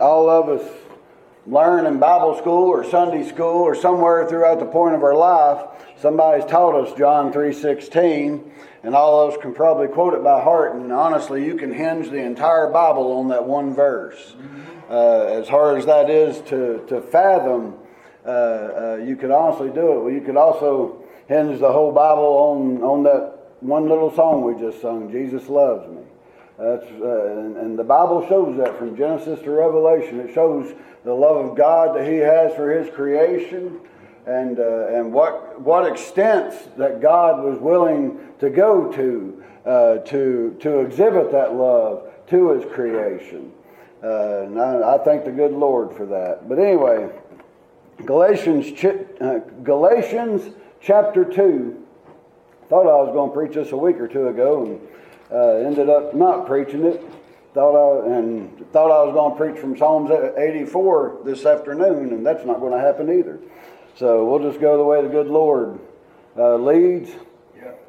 all of us learn in Bible school or Sunday school or somewhere throughout the point of our life, somebody's taught us John 3.16, and all of us can probably quote it by heart, and honestly, you can hinge the entire Bible on that one verse. Uh, as hard as that is to, to fathom, uh, uh, you could honestly do it. Well, you could also hinge the whole Bible on, on that one little song we just sung, Jesus Loves Me. That's, uh, and, and, the Bible shows that from Genesis to Revelation. It shows the love of God that He has for His creation and, uh, and what, what extents that God was willing to go to, uh, to, to exhibit that love to His creation. Uh, and I, I, thank the good Lord for that. But anyway, Galatians, uh, Galatians chapter 2. Thought I was going to preach this a week or two ago and uh, ended up not preaching it. Thought I and thought I was going to preach from Psalms 84 this afternoon, and that's not going to happen either. So we'll just go the way the good Lord uh, leads.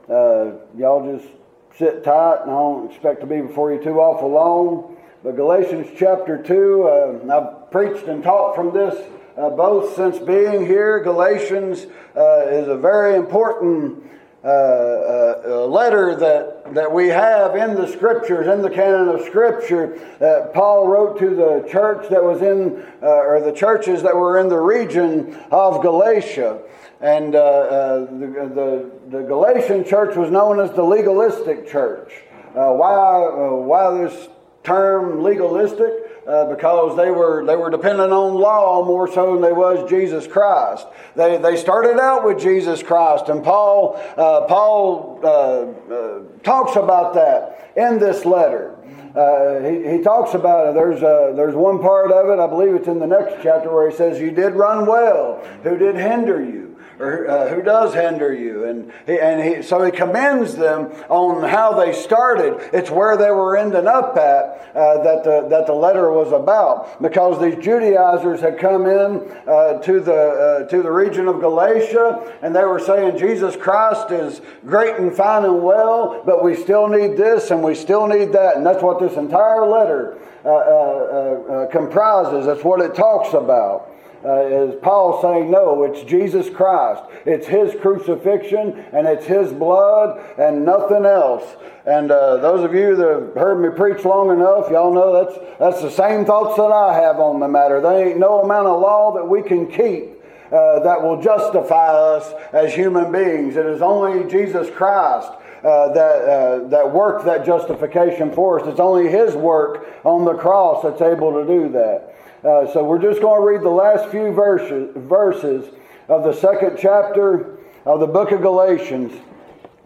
Uh, y'all just sit tight, and I don't expect to be before you too awful long. But Galatians chapter 2, uh, I've preached and taught from this uh, both since being here. Galatians uh, is a very important uh, uh, letter that, that we have in the scriptures, in the canon of scripture, that Paul wrote to the church that was in, uh, or the churches that were in the region of Galatia. And uh, uh, the, the, the, Galatian church was known as the legalistic church. Uh, why, why this term legalistic? Uh, because they were they were dependent on law more so than they was Jesus Christ. They, they started out with Jesus Christ, and Paul uh, Paul uh, uh talks about that in this letter. Uh, he, he talks about it. There's, there's one part of it, I believe it's in the next chapter, where he says, You did run well. Who did hinder you? Or uh, who does hinder you? And, he, and he, so he commends them on how they started. It's where they were ending up at uh, that, the, that the letter was about. Because these Judaizers had come in uh, to, the, uh, to the region of Galatia and they were saying Jesus Christ is great and fine and well, but we still need this and we still need that. And that's what this entire letter uh, uh, comprises. That's what it talks about uh, is Paul saying, no, it's Jesus Christ. It's His crucifixion and it's His blood and nothing else. And uh, those of you that have heard me preach long enough, y'all know that's, that's the same thoughts that I have on the matter. There ain't no amount of law that we can keep uh, that will justify us as human beings. It is only Jesus Christ uh, that, uh, that worked that justification for us. It's only His work on the cross that's able to do that. Uh, so we're just going to read the last few verses, verses of the second chapter of the book of Galatians.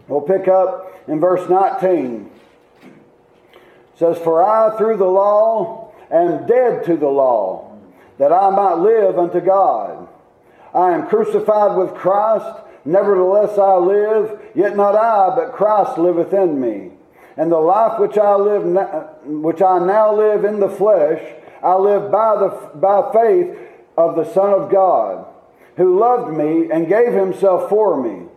We'll pick up in verse 19. It says, For I, through the law, am dead to the law, that I might live unto God. I am crucified with Christ, nevertheless I live, yet not I, but Christ liveth in me. And the life which I live, which I now live in the flesh, I live by, the, by faith of the Son of God, who loved me and gave himself for me.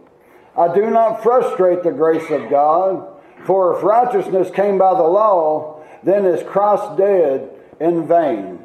I do not frustrate the grace of God, for if righteousness came by the law, then is Christ dead in vain.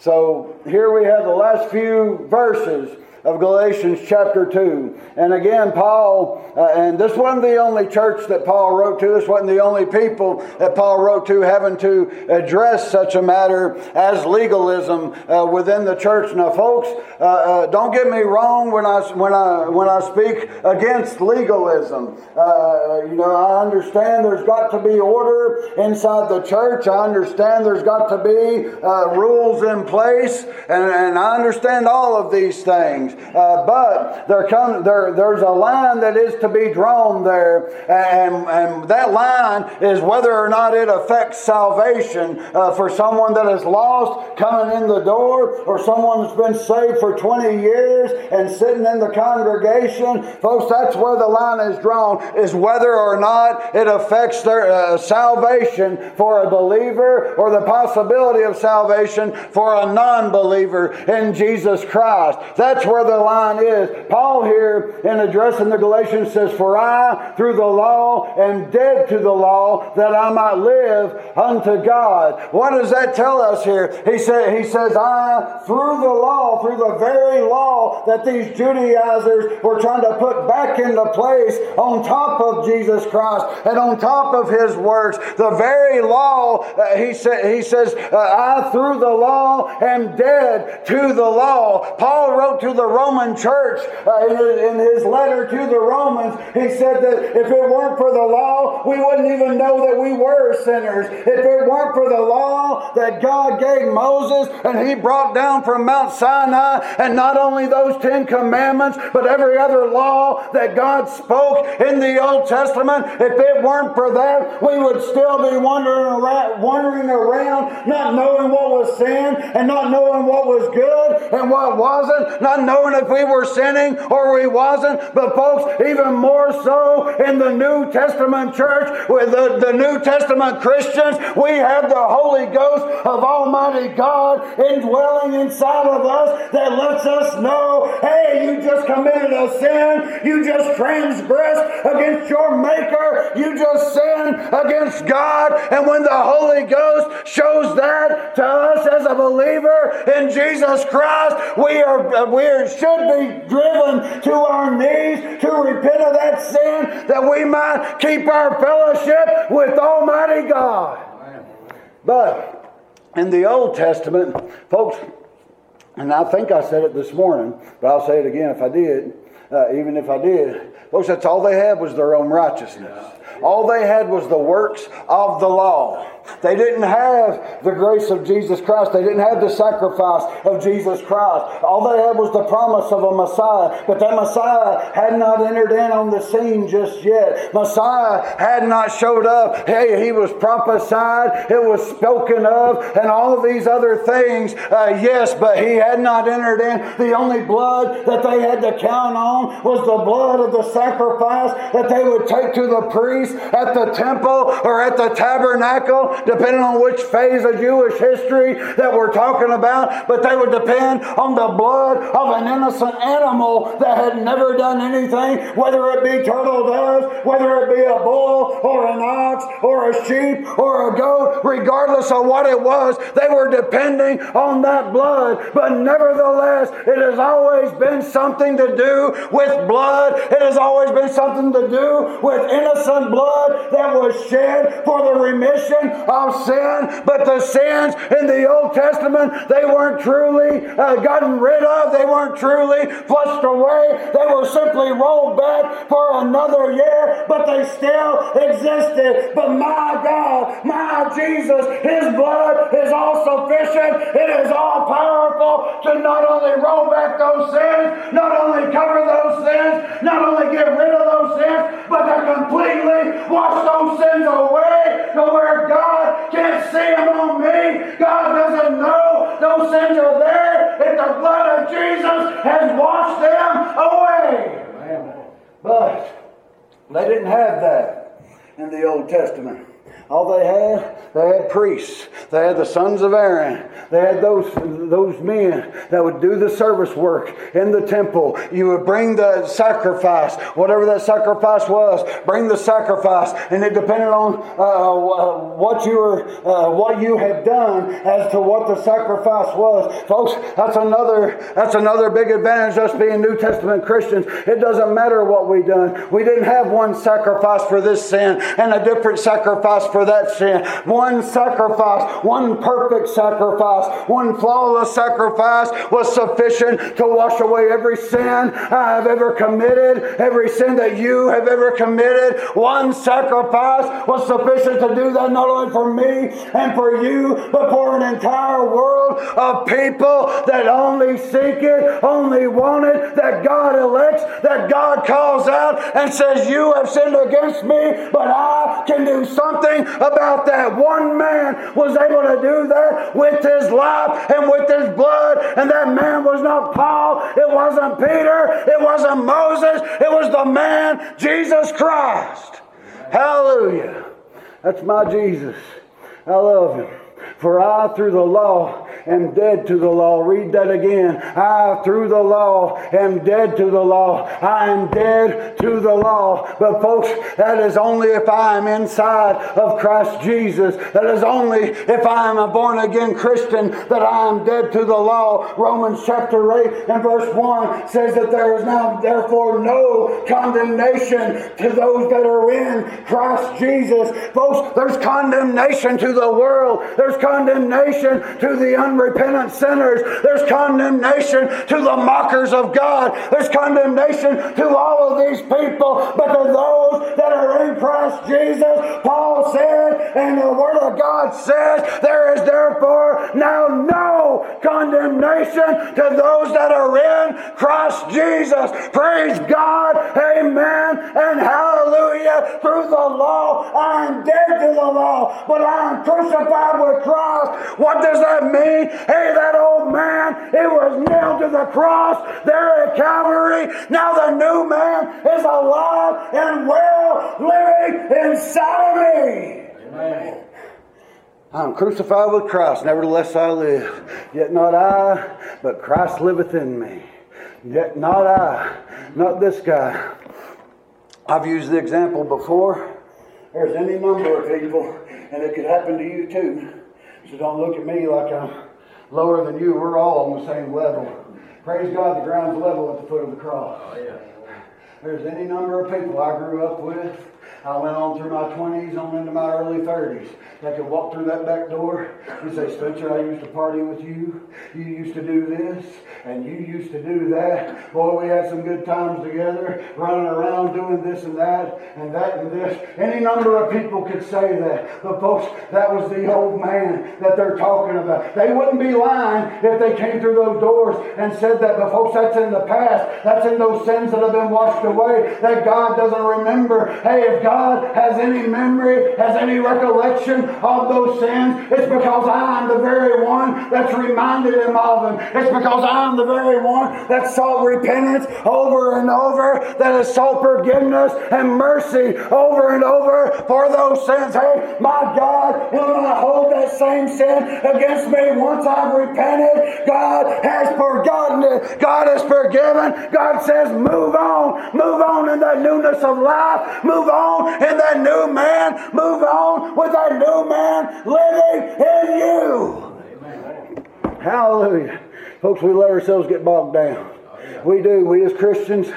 So here we have the last few verses of Galatians chapter 2. And again, Paul, uh, and this wasn't the only church that Paul wrote to, this wasn't the only people that Paul wrote to having to address such a matter as legalism uh, within the church. Now, folks, uh, uh don't get me wrong when I, when I, when I speak against legalism. Uh, you know, I understand there's got to be order inside the church, I understand there's got to be uh, rules in place, and, and I understand all of these things. Uh, but there there, there's a line that is to be drawn there, and, and that line is whether or not it affects salvation uh, for someone that is lost coming in the door, or someone that's been saved for 20 years and sitting in the congregation. Folks, that's where the line is drawn, is whether or not it affects their uh, salvation for a believer or the possibility of salvation for a non believer in Jesus Christ. That's where where the line is. Paul here in addressing the Galatians says, For I, through the law, am dead to the law, that I might live unto God. What does that tell us here? He, said, he says, I, through the law, through the very law that these Judaizers were trying to put back into place on top of Jesus Christ and on top of his works, the very law, uh, he, sa- he says, uh, I, through the law, am dead to the law. Paul wrote to the Roman church uh, in, his, letter to the Romans, he said that if it weren't for the law, we wouldn't even know that we were sinners. If it weren't for the law that God gave Moses and he brought down from Mount Sinai, and not only those Ten Commandments, but every other law that God spoke in the Old Testament, if it weren't for that, we would still be wandering around, wandering around not knowing what was sin and not knowing what was good and what wasn't, not knowing if we were sinning or we wasn't. But folks, even more so in the New Testament church, with the, the New Testament Christians, we have the Holy Ghost of Almighty God indwelling inside of us that lets us know, hey, you just committed a sin, you just transgressed against your Maker, you just sinned against God, and when the Holy Ghost shows that to us as a believer in Jesus Christ, we are we are, should be driven to our knees to repent of that sin that we might keep our fellowship with Almighty God. But in the Old Testament, folks, and I think I said it this morning, but I'll say it again if I did, uh, even if I did. Folks, that's all they had was their own righteousness. All they had was the works of the law. They didn't have the grace of Jesus Christ. They didn't have the sacrifice of Jesus Christ. All they had was the promise of a Messiah. But that Messiah had not entered in on the scene just yet. Messiah had not showed up. Hey, he was prophesied, it was spoken of, and all of these other things. Uh, yes, but he had not entered in. The only blood that they had to count on was the blood of the sacrifice that they would take to the priest at the temple or at the tabernacle depending on which phase of Jewish history that we're talking about, but they would depend on the blood of an innocent animal that had never done anything, whether it be turtle doves, whether it be a bull or an ox or a sheep or a goat, regardless of what it was, they were depending on that blood. But nevertheless, it has always been something to do with blood. It has always been something to do with innocent blood that was shed for the remission of sin, but the sins in the Old Testament, they weren't truly uh, gotten rid of. They weren't truly flushed away. They were simply rolled back for another year, but they still existed. But my God, my Jesus, His blood is all sufficient. It is all powerful to not only roll back those sins, not only cover those sins, not only get rid of those sins, but to completely wash those sins away to where God can't see them on me. God doesn't know those sins are there if the blood of Jesus has washed them away. But they didn't have that in the Old Testament. All they had, they had priests. They had the sons of Aaron. They had those, those men that would do the service work in the temple. You would bring the sacrifice, whatever that sacrifice was, bring the sacrifice, and it depended on uh, what you were, uh, what you had done as to what the sacrifice was. Folks, that's another, that's another big advantage us being New Testament Christians. It doesn't matter what we done. We didn't have one sacrifice for this sin and a different sacrifice for for that sin. One sacrifice, one perfect sacrifice, one flawless sacrifice was sufficient to wash away every sin I have ever committed, every sin that you have ever committed. One sacrifice was sufficient to do that not only for me and for you, but for an entire world of people that only seek it, only want it, that God elects, that God calls out and says, You have sinned against me, but I can do something about that. One man was able to do that with his life and with his blood, and that man was not Paul, it wasn't Peter, it wasn't Moses, it was the man, Jesus Christ. Hallelujah. That's my Jesus. I love him. For I, through the law, am dead to the law. Read that again. I, through the law, am dead to the law. I am dead to the law. But, folks, that is only if I am inside of Christ Jesus. That is only if I am a born again Christian that I am dead to the law. Romans chapter 8 and verse 1 says that there is now, therefore, no condemnation to those that are in Christ Jesus. Folks, there's condemnation to the world, there's condemnation to the unrepentant sinners, there's condemnation to the mockers of God, there's condemnation to all of these people, but to those that are in Christ Jesus, Paul said, and the Word of God says, there is therefore now no condemnation to those that are in Christ Jesus. Praise God, amen, and hallelujah. Through the law, I am dead to the law, but I am crucified with Christ. What does that mean? Hey, that old man, he was nailed to the cross there at Calvary. Now the new man is alive and well living inside of me. Amen. I'm crucified with Christ, nevertheless I live. Yet not I, but Christ liveth in me. Yet not I, not this guy. I've used the example before. There's any number of people, and it could happen to you too. So don't look at me like I'm lower than you. We're all on the same level. Praise God, the ground's level at the foot of the cross. Oh, There's any number of people I grew up with I went on through my 20s, on into my early 30s. I could walk through that back door and say, Spencer, I used to party with you. You used to do this, and you used to do that. Boy, we had some good times together, running around doing this and that, and that and this. Any number of people could say that. But, folks, that was the old man that they're talking about. They wouldn't be lying if they came through those doors and said that. But, folks, that's in the past. That's in those sins that have been washed away that God doesn't remember. Hey, if God has any memory, has any recollection of those sins, it's because I am the very one that's reminded him of them. It's because I am the very one that sought repentance over and over, that has sought forgiveness and mercy over and over for those sins. Hey, my God will not hold that same sin against me once I've repented. God has forgotten it. God has forgiven. God says, move on. Move on in the newness of life. Move on on in that new man. Move on with that new man living in you. Amen. Hallelujah. Folks, we let ourselves get bogged down. We do. We as Christians,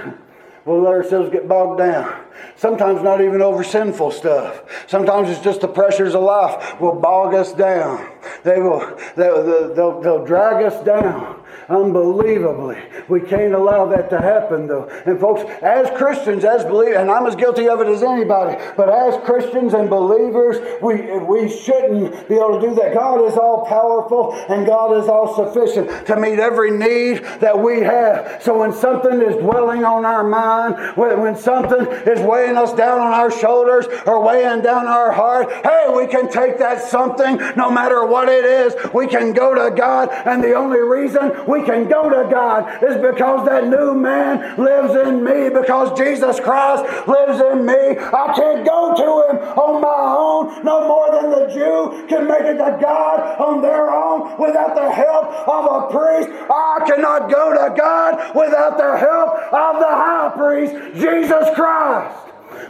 we'll let ourselves get bogged down. Sometimes not even over sinful stuff. Sometimes it's just the pressures of life will bog us down. They will, they'll, they'll, they'll drag us down unbelievably. We can't allow that to happen, though. And folks, as Christians, as believers, and I'm as guilty of it as anybody, but as Christians and believers, we we shouldn't be able to do that. God is all powerful and God is all sufficient to meet every need that we have. So when something is dwelling on our mind, when, when something is weighing us down on our shoulders or weighing down our heart, hey, we can take that something, no matter what it is. We can go to God, and the only reason we can go to God is because that new man lives in me, because Jesus Christ lives in me. I can't go to him on my own no more than the Jew can make it to God on their own without the help of a priest. I cannot go to God without the help of the high priest, Jesus Christ.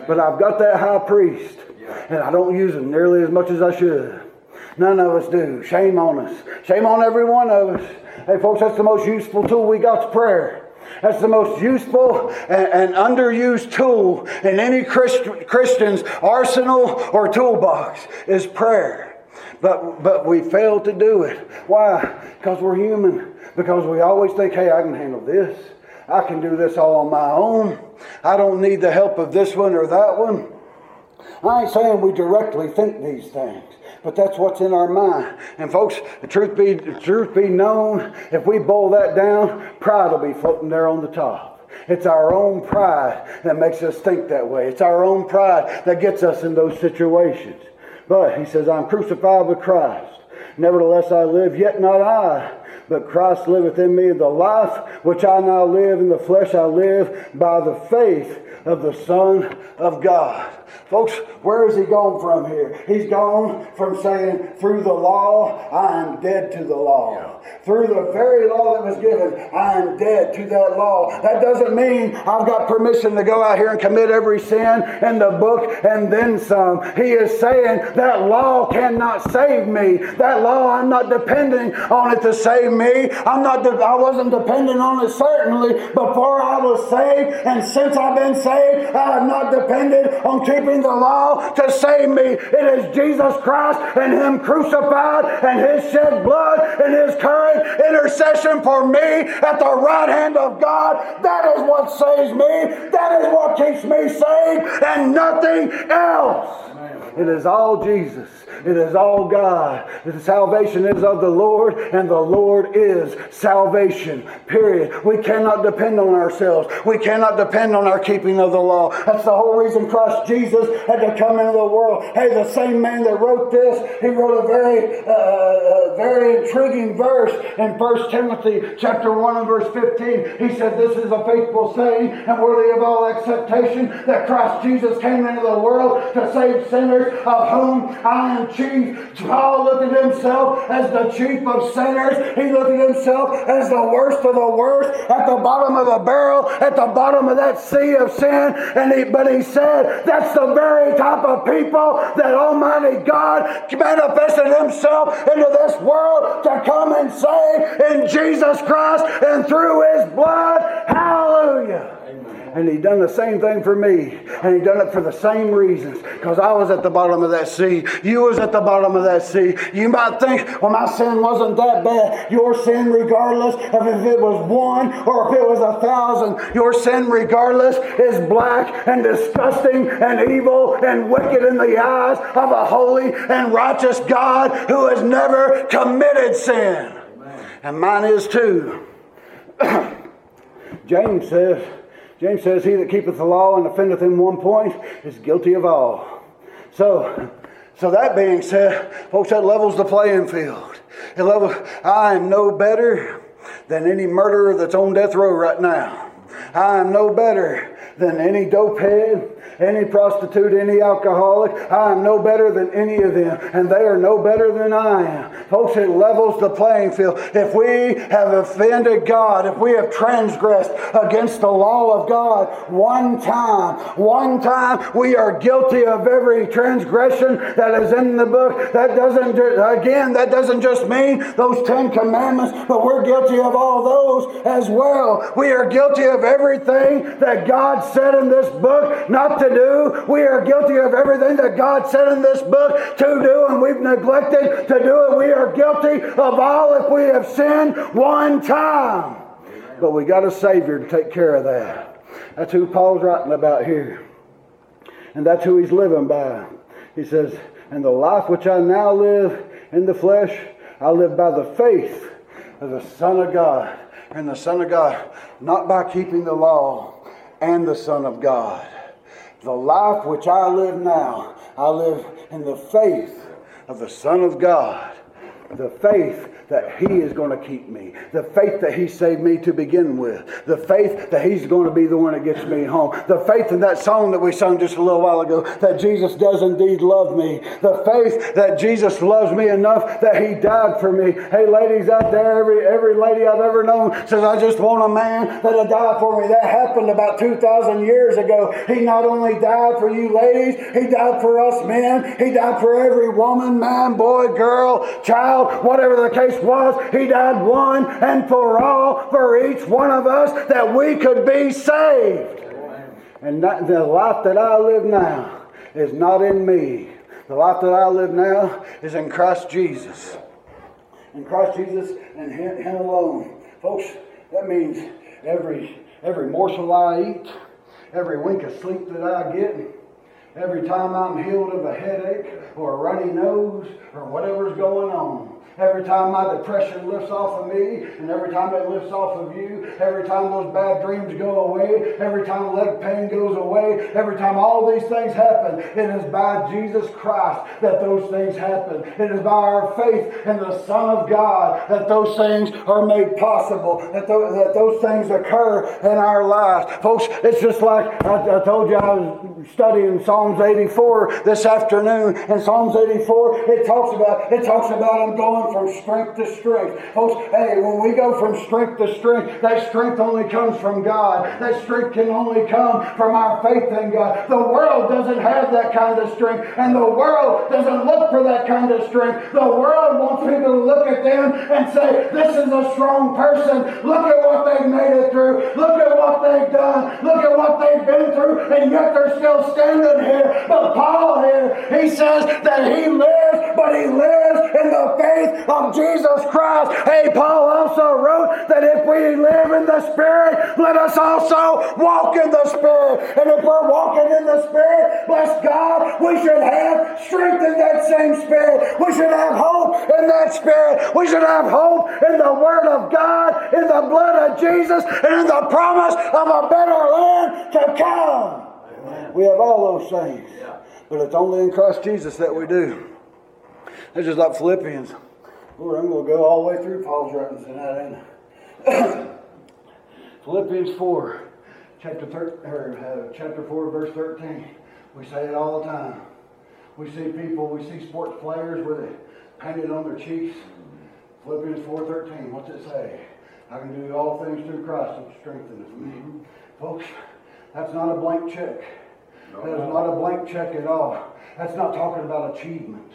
But I've got that high priest, and I don't use him nearly as much as I should. None of us do. Shame on us. Shame on every one of us. Hey, folks, that's the most useful tool we got prayer. That's the most useful and, and underused tool in any Christ, Christian's arsenal or toolbox is prayer. But, but we fail to do it. Why? Because we're human. Because we always think, hey, I can handle this. I can do this all on my own. I don't need the help of this one or that one. I ain't saying we directly think these things but that's what's in our mind. And folks, the truth be truth be known, if we boil that down, pride will be floating there on the top. It's our own pride that makes us think that way. It's our own pride that gets us in those situations. But he says, I'm crucified with Christ. Nevertheless, I live, yet not I, but Christ liveth in me. The life which I now live in the flesh, I live by the faith of the Son of God. Folks, where has he gone from here? He's gone from saying, through the law, I am dead to the law. Through the very law that was given, I am dead to that law. That doesn't mean I've got permission to go out here and commit every sin in the book and then some. He is saying that law cannot save me. That law, I'm not depending on it to save me. I'm not. De- I wasn't dependent on it certainly before I was saved, and since I've been saved, I have not depended on keeping the law to save me. It is Jesus Christ and Him crucified and His shed blood and His current intercession for me at the right hand of God. That is what saves me. That is what keeps me saved and nothing else. It is all Jesus. It is all God. The salvation is of the Lord, and the Lord is salvation. Period. We cannot depend on ourselves. We cannot depend on our keeping of the law. That's the whole reason Christ Jesus had to come into the world. Hey, the same man that wrote this, he wrote a very, uh, uh very intriguing verse in 1 Timothy chapter 1 and verse 15. He said, This is a faithful saying and worthy of all acceptation that Christ Jesus came into the world to save sinners, of whom I am chief. Paul looked at himself as the chief of sinners. He looked at himself as the worst of the worst, at the bottom of the barrel, at the bottom of that sea of sin. And he, but he said, that's the very type of people that Almighty God manifested himself into this world to come and save in Jesus Christ and through his blood. Hallelujah. And he done the same thing for me. And he done it for the same reasons. Because I was at the bottom of that sea. You was at the bottom of that sea. You might think, well, my sin wasn't that bad. Your sin, regardless of if it was one or if it was a thousand, your sin, regardless, is black and disgusting and evil and wicked in the eyes of a holy and righteous God who has never committed sin. And mine is too. James says, James says, He that keepeth the law and offendeth in one point is guilty of all. So, so that being said, folks, that levels the playing field. It levels, I am no better than any murderer that's on death row right now. I am no better than any dopehead any prostitute, any alcoholic. I am no better than any of them, and they are no better than I am. Folks, it levels the playing field. If we have offended God, if we have transgressed against the law of God one time, one time, we are guilty of every transgression that is in the book. That doesn't, again, that doesn't just mean those Ten Commandments, but we're guilty of all those as well. We are guilty of everything that God said in this book not to do. We are guilty of everything that God said in this book to do, and we've neglected to do it. We are guilty of all if we have sinned one time. But we got a Savior to take care of that. That's who Paul's writing about here. And that's who he's living by. He says, And the life which I now live in the flesh, I live by the faith of the Son of God. And the Son of God, not by keeping the law and the Son of God. The life which I live now, I live in the faith of the Son of God. The faith that He is going to keep me. The faith that He saved me to begin with. The faith that He's going to be the one that gets me home. The faith in that song that we sung just a little while ago that Jesus does indeed love me. The faith that Jesus loves me enough that He died for me. Hey, ladies out there, every, every lady I've ever known says, I just want a man that'll die for me. That happened about 2,000 years ago. He not only died for you ladies, He died for us men. He died for every woman, man, boy, girl, child, whatever the case was He died one and for all for each one of us that we could be saved. And that, the life that I live now is not in me. The life that I live now is in Christ Jesus. In Christ Jesus and Him, him alone. Folks, that means every, every morsel I eat, every wink of sleep that I get, every time I'm healed of a headache or a runny nose or whatever's going on, Every time my depression lifts off of me, and every time it lifts off of you, every time those bad dreams go away, every time leg pain goes away, every time all these things happen, it is by Jesus Christ that those things happen. It is by our faith in the Son of God that those things are made possible, that those, that those things occur in our lives. Folks, it's just like I, I told you I was studying Psalms 84 this afternoon, and Psalms 84, it talks about, it talks about I'm going from strength to strength. Folks, hey, when we go from strength to strength, that strength only comes from God. That strength can only come from our faith in God. The world doesn't have that kind of strength, and the world doesn't look for that kind of strength. The world wants people to look at them and say, This is a strong person. Look at what they've made it through. Look at what they've done. Look at what they've been through, and yet they're still standing here. But Paul here, he says that he lives, but he lives in the faith of Jesus Christ. Hey, Paul also wrote that if we live in the Spirit, let us also walk in the Spirit. And if we're walking in the Spirit, bless God, we should have strength in that same Spirit. We should have hope in that Spirit. We should have hope in the Word of God, in the blood of Jesus, and in the promise of a better land to come. We have all those things. But it's only in Christ Jesus that we do. It's just like Philippians. Lord, I'm going to go all the way through Paul's writings tonight, ain't I? Philippians 4, chapter, thir- or, uh, chapter 4, verse 13. We say it all the time. We see people, we see sports players with it painted on their cheeks. Philippians 4.13, what's it say? I can do all things through Christ who strengthens me. Folks, that's not a blank check. No, That is not a blank check at all. That's not talking about achievement.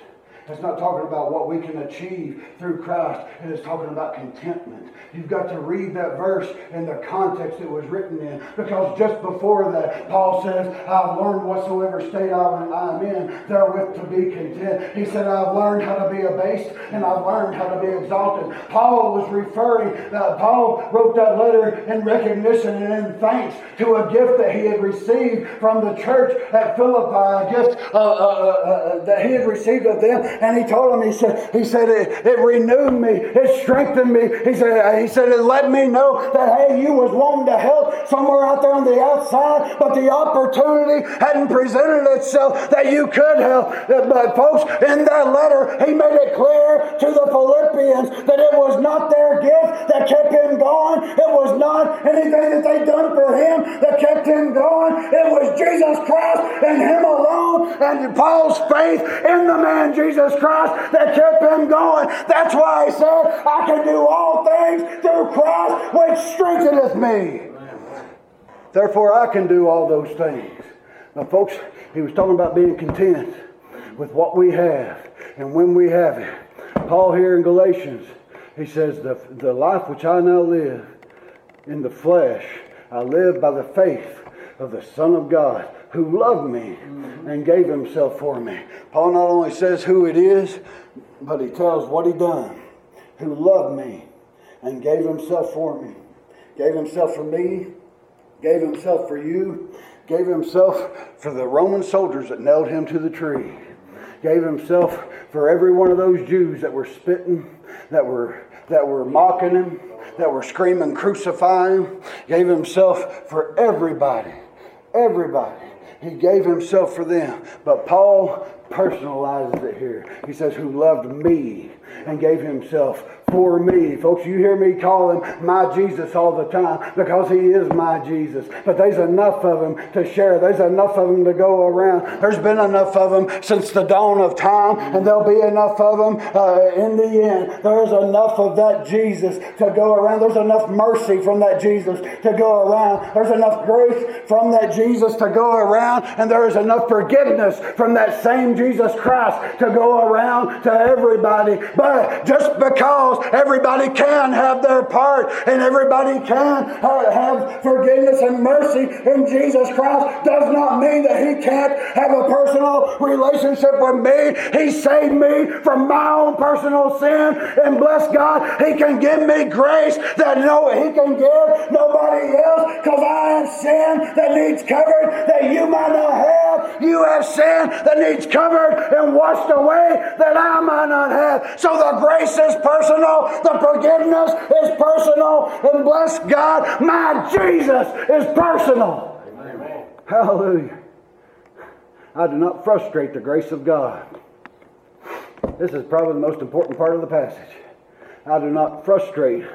It's not talking about what we can achieve through Christ. It is talking about contentment. You've got to read that verse in the context it was written in. Because just before that, Paul says, I've learned whatsoever state I'm in, therewith to be content. He said, I've learned how to be abased and I've learned how to be exalted. Paul was referring, uh, Paul wrote that letter in recognition and in thanks to a gift that he had received from the church at Philippi, a gift uh, uh, uh, uh that he had received of them and he told him, he said, he said it, it renewed me, it strengthened me. He said, he said, it let me know that hey, you was wanting to help somewhere out there on the outside, but the opportunity hadn't presented itself that you could help. But folks, in that letter, he made it clear to the Philippians that it was not their gift that kept him going. It was not anything that they'd done for him that kept him going. It was Jesus Christ and him alone and Paul's faith in the man Jesus Jesus Christ that kept him going. That's why he said, I can do all things through Christ which strengtheneth me. Therefore, I can do all those things. Now, folks, he was talking about being content with what we have and when we have it. Paul here in Galatians, he says, The, the life which I now live in the flesh, I live by the faith of the Son of God who loved me. And gave himself for me. Paul not only says who it is, but he tells what he done. Who loved me and gave himself for me. Gave himself for me, gave himself for you, gave himself for the Roman soldiers that nailed him to the tree. Gave himself for every one of those Jews that were spitting, that were that were mocking him, that were screaming, crucify him. Gave himself for everybody. Everybody. He gave himself for them. But Paul personalizes it here. He says, Who loved me and gave himself for me. Folks, you hear me call him my Jesus all the time because he is my Jesus. But there's enough of him to share. There's enough of him to go around. There's been enough of him since the dawn of time, and there'll be enough of him uh, in the end. There's enough of that Jesus to go around. There's enough mercy from that Jesus to go around. There's enough grace from that Jesus to go around, and there is enough forgiveness from that same Jesus Christ to go around to everybody. But just because everybody can have their part and everybody can have forgiveness and mercy in Jesus Christ does not mean that he can't have a personal relationship with me. He saved me from my own personal sin and bless God, he can give me grace that no he can give nobody else because I have sin that needs covered that you might not have. You have sin that needs covered and washed away that I might not have. So the grace is personal, the forgiveness is personal, and bless God, my Jesus is personal. Amen. Hallelujah. I do not frustrate the grace of God. This is probably the most important part of the passage. I do not frustrate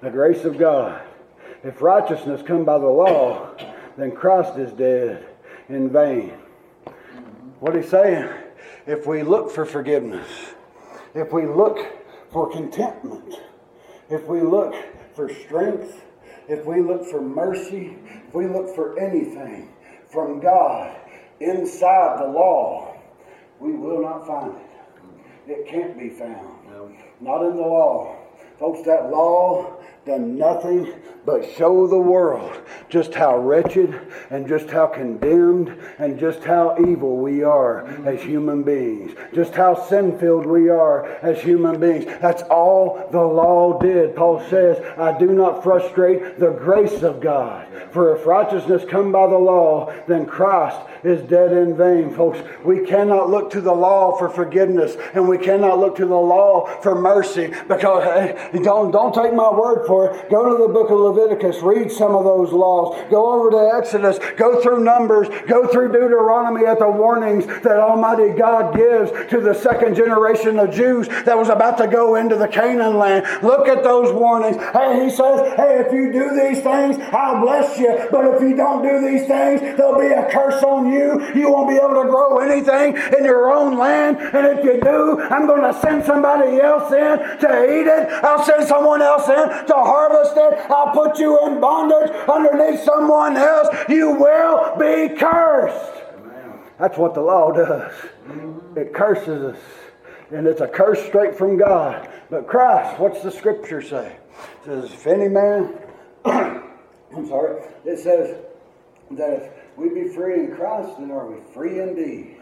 the grace of God. If righteousness come by the law, then Christ is dead in vain. What he's saying, if we look for forgiveness, if we look for contentment, if we look for strength, if we look for mercy, if we look for anything from God inside the law, we will not find it. It can't be found. No. Not in the law. Folks, that law done nothing but show the world just how wretched and just how condemned and just how evil we are as human beings, just how sin filled we are as human beings. That's all the law did. Paul says, I do not frustrate the grace of God. For if righteousness come by the law, then Christ is dead in vain, folks. We cannot look to the law for forgiveness and we cannot look to the law for mercy because hey, don't, don't take my word for it. Go to the book of Leviticus, read some of those laws. Go over to Exodus, go through Numbers, go through Deuteronomy at the warnings that Almighty God gives to the second generation of Jews that was about to go into the Canaan land. Look at those warnings. Hey, he says, hey, if you do these things, I'll bless you. But if you don't do these things, there'll be a curse on you. You won't be able to grow anything in your own land. And if you do, I'm going to send somebody else in to eat it. I'll send someone else in to harvest it. I'll put you in bondage underneath someone else. You will be cursed. That's what the law does. It curses us. And it's a curse straight from God. But Christ, what's the scripture say? It says, if any man, I'm sorry, it says that if we be free in Christ, then are we free indeed.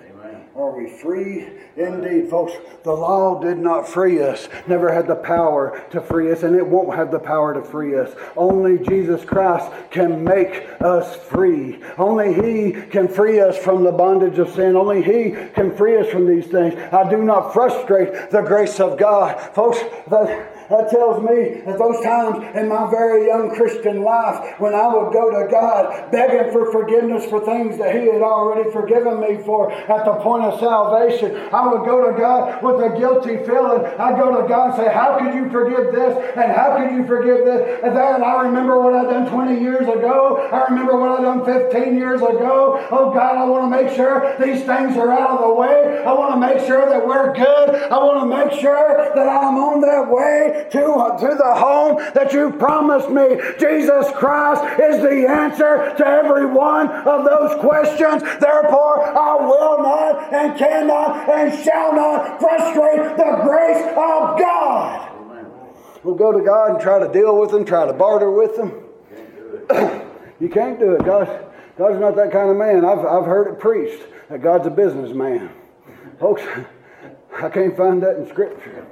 Are we free indeed, folks? The law did not free us, never had the power to free us, and it won't have the power to free us. Only Jesus Christ can make us free. Only He can free us from the bondage of sin. Only He can free us from these things. I do not frustrate the grace of God. Folks, that that tells me that those times in my very young Christian life when I would go to God begging for forgiveness for things that He had already forgiven me for at the point of salvation, I would go to God with a guilty feeling. I'd go to God and say, How could you forgive this? And how could you forgive this? And then I remember what I'd done 20 years ago. I remember what I'd done 15 years ago. Oh God, I want to make sure these things are out of the way. I want to make sure that we're good. I want to make sure that I'm on that way to, uh, to the home that you promised me. Jesus Christ is the answer to every one of those questions. Therefore, I will not and cannot and shall not frustrate the grace of God. We'll go to God and try to deal with them, try to barter with them. you can't do it. God, God's not that kind of man. I've, I've heard it preached that God's a businessman. Folks, I can't find that in Scripture.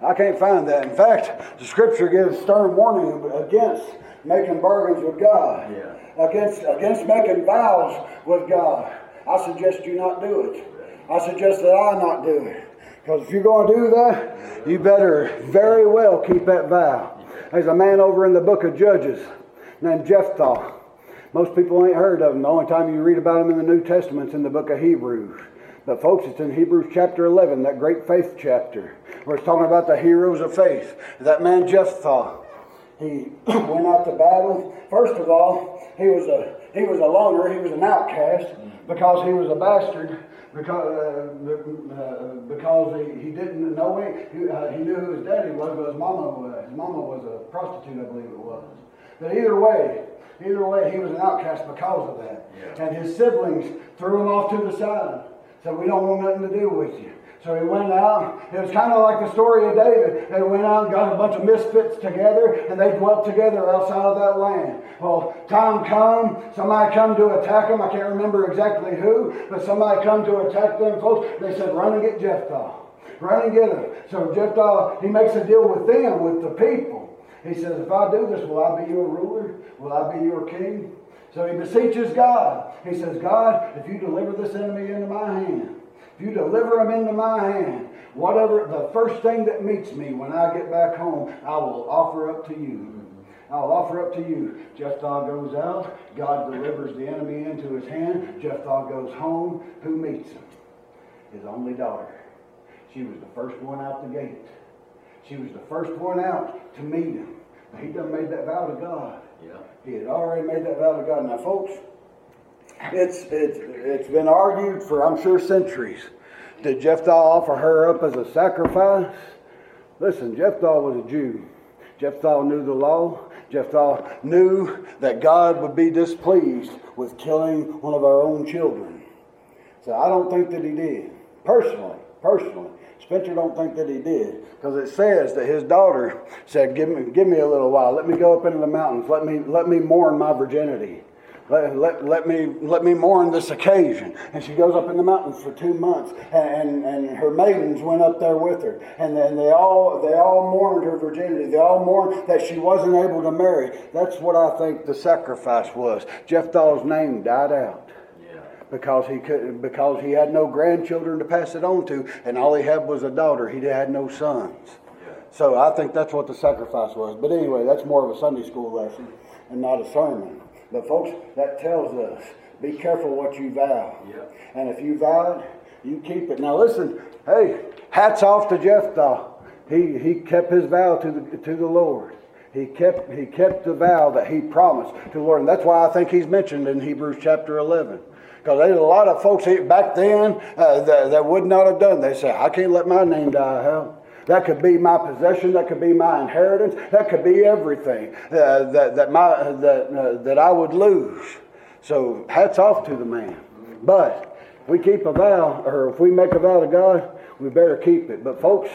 I can't find that. In fact, the scripture gives stern warning against making bargains with God, yeah. against, against making vows with God. I suggest you not do it. I suggest that I not do it. Because if you're going to do that, you better very well keep that vow. There's a man over in the book of Judges named Jephthah. Most people ain't heard of him. The only time you read about him in the New Testament is in the book of Hebrews. But folks, it's in Hebrews chapter 11, that great faith chapter, where it's talking about the heroes of faith. That man Jephthah, he went out to battle. First of all, he was a he was a loner. He was an outcast because he was a bastard. Because uh, uh, because he, he didn't know. He, uh, he knew who his daddy was, but his mama was his mama was a prostitute, I believe it was. But either way, either way, he was an outcast because of that. Yeah. And his siblings threw him off to the side. Said, We don't want nothing to do with you. So he went out. It was kind of like the story of David. They went out and got a bunch of misfits together, and they dwelt together outside of that land. Well, time come, somebody come to attack them. I can't remember exactly who, but somebody come to attack them folks. They said, run and get Jephthah. Run and get him. So Jephthah, he makes a deal with them, with the people. He says, if I do this, will I be your ruler? Will I be your king? So he beseeches God. He says, God, if you deliver this enemy into my hand, if you deliver him into my hand, Whatever the first thing that meets me when I get back home, I will offer up to you. I'll offer up to you. Jephthah goes out. God delivers the enemy into his hand. Jephthah goes home. Who meets him? His only daughter. She was the first one out the gate. She was the first one out to meet him. He done made that vow to God. Yeah. He had already made that vow to God. Now, folks, it's, it's, it's been argued for, I'm sure, centuries. Did Jephthah offer her up as a sacrifice? Listen, Jephthah was a Jew. Jephthah knew the law. Jephthah knew that God would be displeased with killing one of our own children. So I don't think that he did. Personally, personally. Spencer don't think that he did. Because it says that his daughter said, give me, give me a little while. Let me go up into the mountains. Let me, let me mourn my virginity. Let, let, let, me, let me mourn this occasion. And she goes up in the mountains for two months, and, and, and her maidens went up there with her. And then they all, they all mourned her virginity. They all mourned that she wasn't able to marry. That's what I think the sacrifice was. Jephthah's name died out because he could because he had no grandchildren to pass it on to, and all he had was a daughter. He had no sons. So I think that's what the sacrifice was. But anyway, that's more of a Sunday school lesson and not a sermon. But folks, that tells us be careful what you vow. And if you vow it, you keep it. Now listen, hey, hats off to Jephthah. He he kept his vow to the to the Lord. He kept he kept the vow that he promised to the Lord. And that's why I think he's mentioned in Hebrews chapter 11. Because there's a lot of folks back then uh, that, that, would not have done. They say, I can't let my name die hell. That could be my possession. That could be my inheritance. That could be everything uh, that, that, my, that, uh, that I would lose. So hats off to the man. But if we keep a vow, or if we make a vow to God, we better keep it. But folks,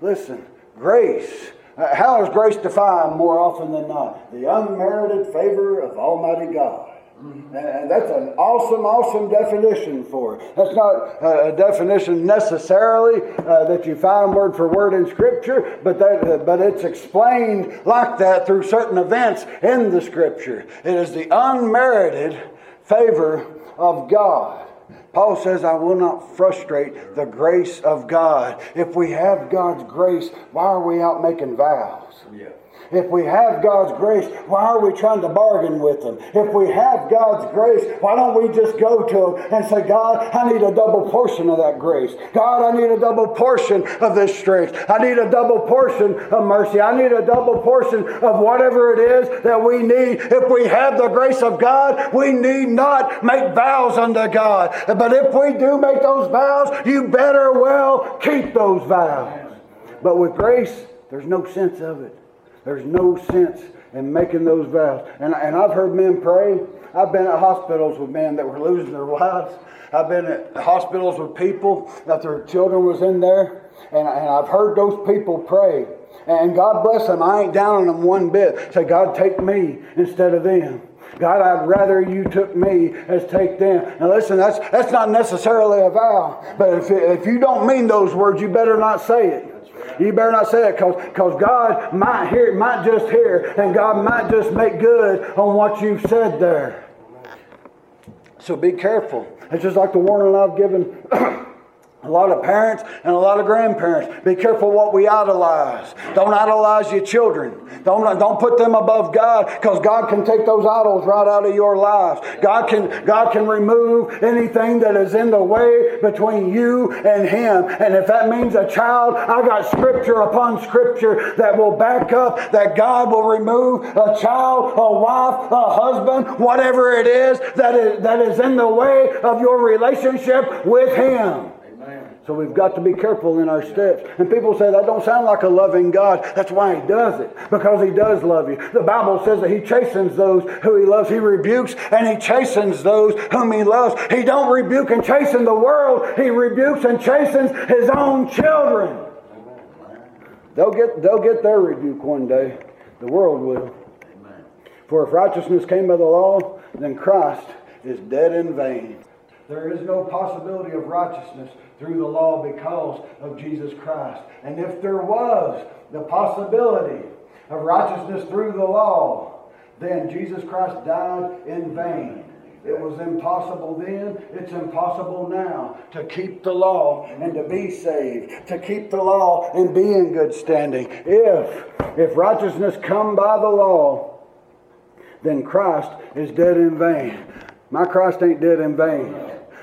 listen, grace. Uh, how is grace defined more often than not? The unmerited favor of Almighty God. And that's an awesome, awesome definition for it. That's not a definition necessarily uh, that you find word for word in Scripture, but that, uh, but it's explained like that through certain events in the Scripture. It is the unmerited favor of God. Paul says, I will not frustrate the grace of God. If we have God's grace, why are we out making vows? Yeah. If we have God's grace, why are we trying to bargain with Him? If we have God's grace, why don't we just go to Him and say, God, I need a double portion of that grace. God, I need a double portion of this strength. I need a double portion of mercy. I need a double portion of whatever it is that we need. If we have the grace of God, we need not make vows unto God. But if we do make those vows, you better well keep those vows. But with grace, there's no sense of it. There's no sense in making those vows. And, and I've heard men pray. I've been at hospitals with men that were losing their lives. I've been at hospitals with people that their children was in there. And, and I've heard those people pray. And God bless them. I ain't down on them one bit. Say, God, take me instead of them. God, I'd rather you took me as take them. Now listen, that's, that's not necessarily a vow. But if, if you don't mean those words, you better not say it. You better not say it because God might hear, might just hear, and God might just make good on what you've said there. So be careful. It's just like the warning I've given A lot of parents and a lot of grandparents. Be careful what we idolize. Don't idolize your children. Don't, don't put them above God because God can take those idols right out of your lives. God can, God can remove anything that is in the way between you and Him. And if that means a child, I got scripture upon scripture that will back up that God will remove a child, a wife, a husband, whatever it is that is, that is in the way of your relationship with Him. So we've got to be careful in our steps. And people say that don't sound like a loving God. That's why he does it. Because he does love you. The Bible says that he chastens those who he loves. He rebukes and he chastens those whom he loves. He don't rebuke and chasten the world. He rebukes and chastens his own children. They'll get, they'll get their rebuke one day. The world will. For if righteousness came by the law, then Christ is dead in vain. There is no possibility of righteousness through the law because of Jesus Christ. And if there was the possibility of righteousness through the law, then Jesus Christ died in vain. It was impossible then, it's impossible now to keep the law and to be saved, to keep the law and be in good standing. If if righteousness come by the law, then Christ is dead in vain. My Christ ain't dead in vain.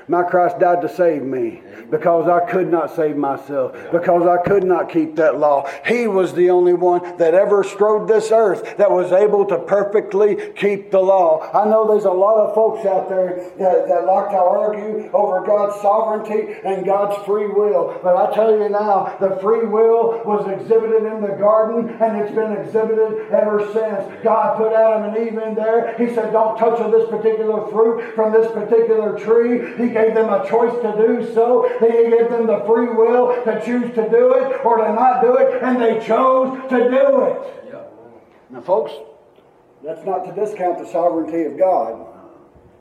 My Christ died to save me because I could not save myself, because I could not keep that law. He was the only one that ever strode this earth that was able to perfectly keep the law. I know there's a lot of folks out there that, that like to argue over God's sovereignty and God's free will. But I tell you now, the free will was exhibited in the garden and it's been exhibited ever since. God put Adam and Eve in there. He said, Don't touch of this particular fruit from this particular tree. He gave them a choice to do so. He gave them the free will to choose to do it or to not do it, and they chose to do it. Now, folks, that's not to discount the sovereignty of God.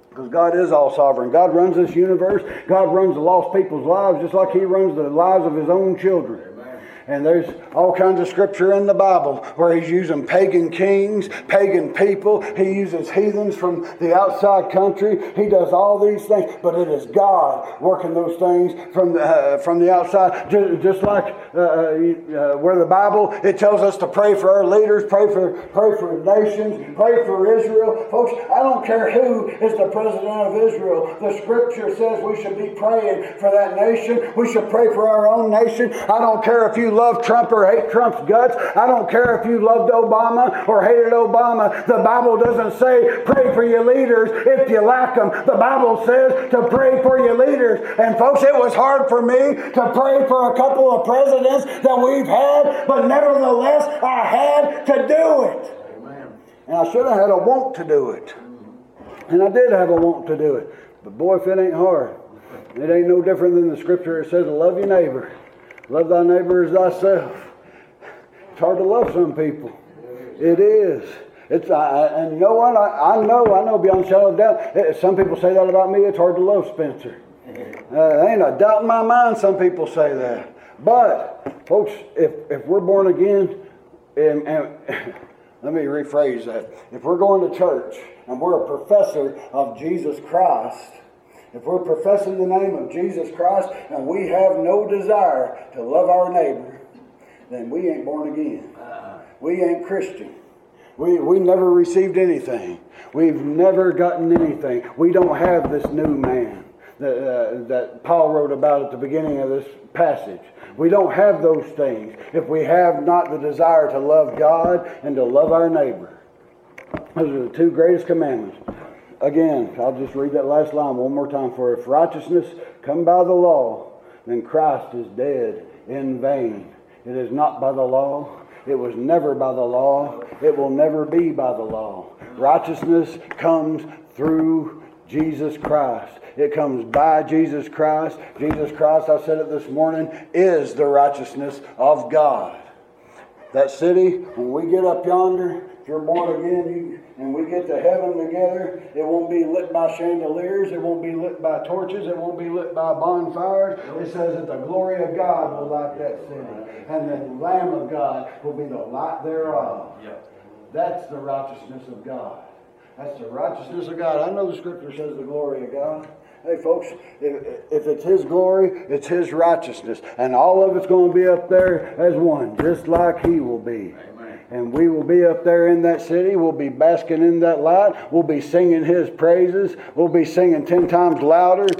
Because God is all sovereign. God runs this universe. God runs the lost people's lives just like He runs the lives of His own children. And there's all kinds of scripture in the Bible where he's using pagan kings, pagan people. He uses heathens from the outside country. He does all these things, but it is God working those things from the, uh, from the outside. Just, just like uh, uh, uh, where the Bible it tells us to pray for our leaders, pray for pray for nations, pray for Israel. Folks, I don't care who is the president of Israel. The Scripture says we should be praying for that nation. We should pray for our own nation. I don't care if you love Trump or hate Trump's guts. I don't care if you loved Obama or hated Obama. The Bible doesn't say pray for your leaders if you like them. The Bible says to pray for your leaders. And folks, it was hard for me to pray for a couple of presidents that we've had, but nevertheless, I had to do it. And I should have had a want to do it. And I did have a want to do it. But boy, if it ain't hard, it ain't no different than the scripture that says, love your neighbor. Love thy neighbor as thyself. It's hard to love some people. It is. It's I, and know what? I, I know, I know beyond shadow of doubt. It, some people say that about me. It's hard to love Spencer. Uh, ain't a doubt in my mind. Some people say that. But folks, if if we're born again, and, and let me rephrase that. If we're going to church and we're a professor of Jesus Christ, if we're professing the name of Jesus Christ and we have no desire to love our neighbor, then we ain't born again. We ain't Christian. We, we never received anything. We've never gotten anything. We don't have this new man that, uh, that Paul wrote about at the beginning of this passage. We don't have those things if we have not the desire to love God and to love our neighbor. Those are the two greatest commandments. Again, I'll just read that last line one more time. For if righteousness come by the law, then Christ is dead in vain. It is not by the law. It was never by the law. It will never be by the law. Righteousness comes through Jesus Christ. It comes by Jesus Christ. Jesus Christ, I said it this morning, is the righteousness of God. That city, when we get up yonder, if you're born again, you, and we get to heaven together, it won't be lit by chandeliers, it won't be lit by torches, it won't be lit by bonfires. It says that the glory of God will light that city, and the Lamb of God will be the light thereof. That's the righteousness of God. That's the righteousness of God. I know the scripture says the glory of God. Hey, folks, if, if it's His glory, it's His righteousness. And all of it's going to be up there as one, just like He will be. Amen. And we will be up there in that city. We'll be basking in that light. We'll be singing His praises. We'll be singing ten times louder